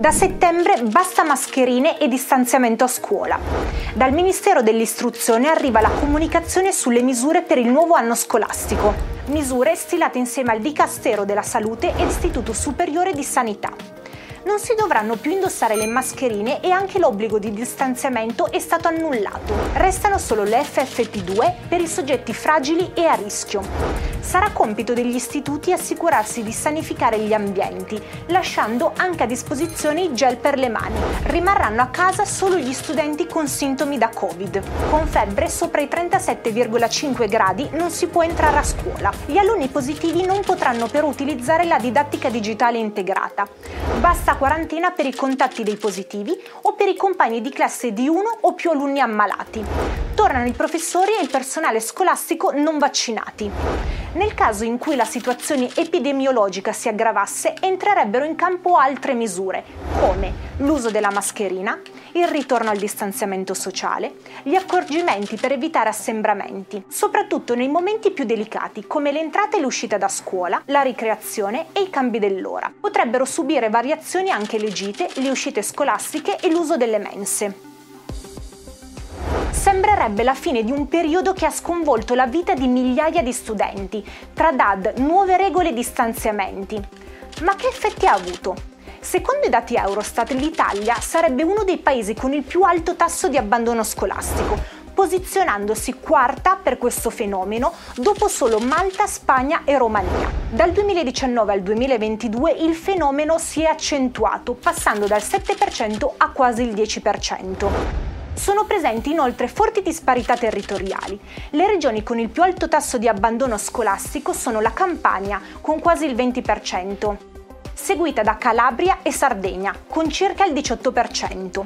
Da settembre basta mascherine e distanziamento a scuola. Dal Ministero dell'Istruzione arriva la comunicazione sulle misure per il nuovo anno scolastico. Misure stilate insieme al Dicastero della Salute e l'Istituto Superiore di Sanità non si dovranno più indossare le mascherine e anche l'obbligo di distanziamento è stato annullato. Restano solo le FFP2 per i soggetti fragili e a rischio. Sarà compito degli istituti assicurarsi di sanificare gli ambienti, lasciando anche a disposizione i gel per le mani. Rimarranno a casa solo gli studenti con sintomi da Covid. Con febbre sopra i 37,5 gradi non si può entrare a scuola. Gli alunni positivi non potranno però utilizzare la didattica digitale integrata. Basta quarantena per i contatti dei positivi o per i compagni di classe di uno o più alunni ammalati. Tornano i professori e il personale scolastico non vaccinati. Nel caso in cui la situazione epidemiologica si aggravasse, entrerebbero in campo altre misure, come l'uso della mascherina, il ritorno al distanziamento sociale, gli accorgimenti per evitare assembramenti, soprattutto nei momenti più delicati come l'entrata e l'uscita da scuola, la ricreazione e i cambi dell'ora. Potrebbero subire variazioni anche le gite, le uscite scolastiche e l'uso delle mense sembrerebbe la fine di un periodo che ha sconvolto la vita di migliaia di studenti, tra DAD, nuove regole e distanziamenti. Ma che effetti ha avuto? Secondo i dati Eurostat, l'Italia sarebbe uno dei paesi con il più alto tasso di abbandono scolastico, posizionandosi quarta per questo fenomeno dopo solo Malta, Spagna e Romania. Dal 2019 al 2022 il fenomeno si è accentuato, passando dal 7% a quasi il 10%. Sono presenti inoltre forti disparità territoriali. Le regioni con il più alto tasso di abbandono scolastico sono la Campania, con quasi il 20%, seguita da Calabria e Sardegna, con circa il 18%.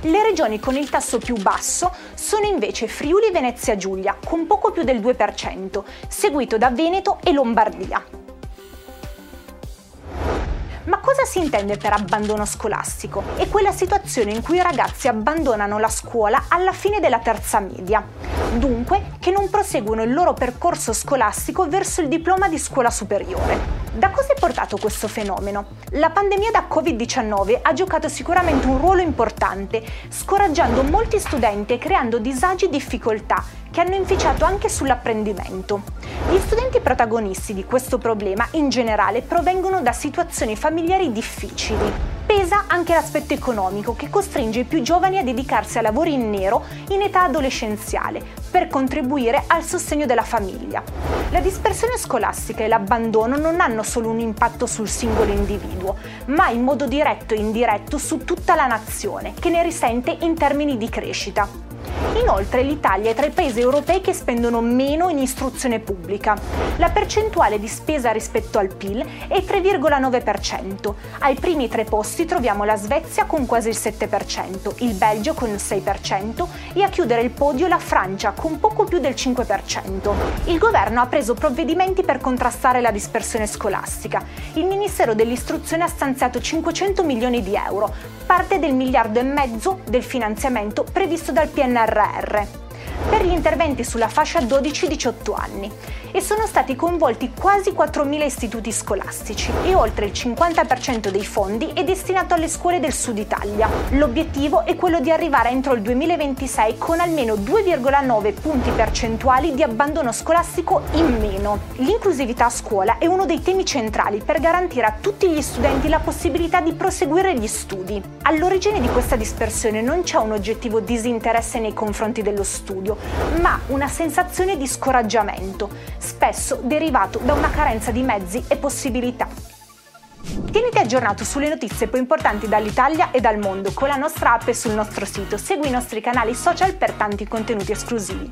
Le regioni con il tasso più basso sono invece Friuli e Venezia Giulia, con poco più del 2%, seguito da Veneto e Lombardia. Ma cosa si intende per abbandono scolastico? È quella situazione in cui i ragazzi abbandonano la scuola alla fine della terza media, dunque che non proseguono il loro percorso scolastico verso il diploma di scuola superiore. Da cosa è portato questo fenomeno? La pandemia da Covid-19 ha giocato sicuramente un ruolo importante, scoraggiando molti studenti e creando disagi e difficoltà che hanno inficiato anche sull'apprendimento. Gli studenti protagonisti di questo problema in generale provengono da situazioni familiari difficili. Pesa anche l'aspetto economico che costringe i più giovani a dedicarsi a lavori in nero in età adolescenziale per contribuire al sostegno della famiglia. La dispersione scolastica e l'abbandono non hanno solo un impatto sul singolo individuo, ma in modo diretto e indiretto su tutta la nazione, che ne risente in termini di crescita. Inoltre l'Italia è tra i paesi europei che spendono meno in istruzione pubblica. La percentuale di spesa rispetto al PIL è 3,9%. Ai primi tre posti troviamo la Svezia con quasi il 7%, il Belgio con il 6% e a chiudere il podio la Francia con poco più del 5%. Il governo ha preso provvedimenti per contrastare la dispersione scolastica. Il Ministero dell'Istruzione ha stanziato 500 milioni di euro, parte del miliardo e mezzo del finanziamento previsto dal PNRR per gli interventi sulla fascia 12-18 anni e sono stati coinvolti quasi 4.000 istituti scolastici e oltre il 50% dei fondi è destinato alle scuole del sud Italia. L'obiettivo è quello di arrivare entro il 2026 con almeno 2,9 punti percentuali di abbandono scolastico in meno. L'inclusività a scuola è uno dei temi centrali per garantire a tutti gli studenti la possibilità di proseguire gli studi. All'origine di questa dispersione non c'è un oggettivo disinteresse nei confronti dello studio, ma una sensazione di scoraggiamento, spesso derivato da una carenza di mezzi e possibilità. Tieniti aggiornato sulle notizie più importanti dall'Italia e dal mondo con la nostra app e sul nostro sito. Segui i nostri canali social per tanti contenuti esclusivi.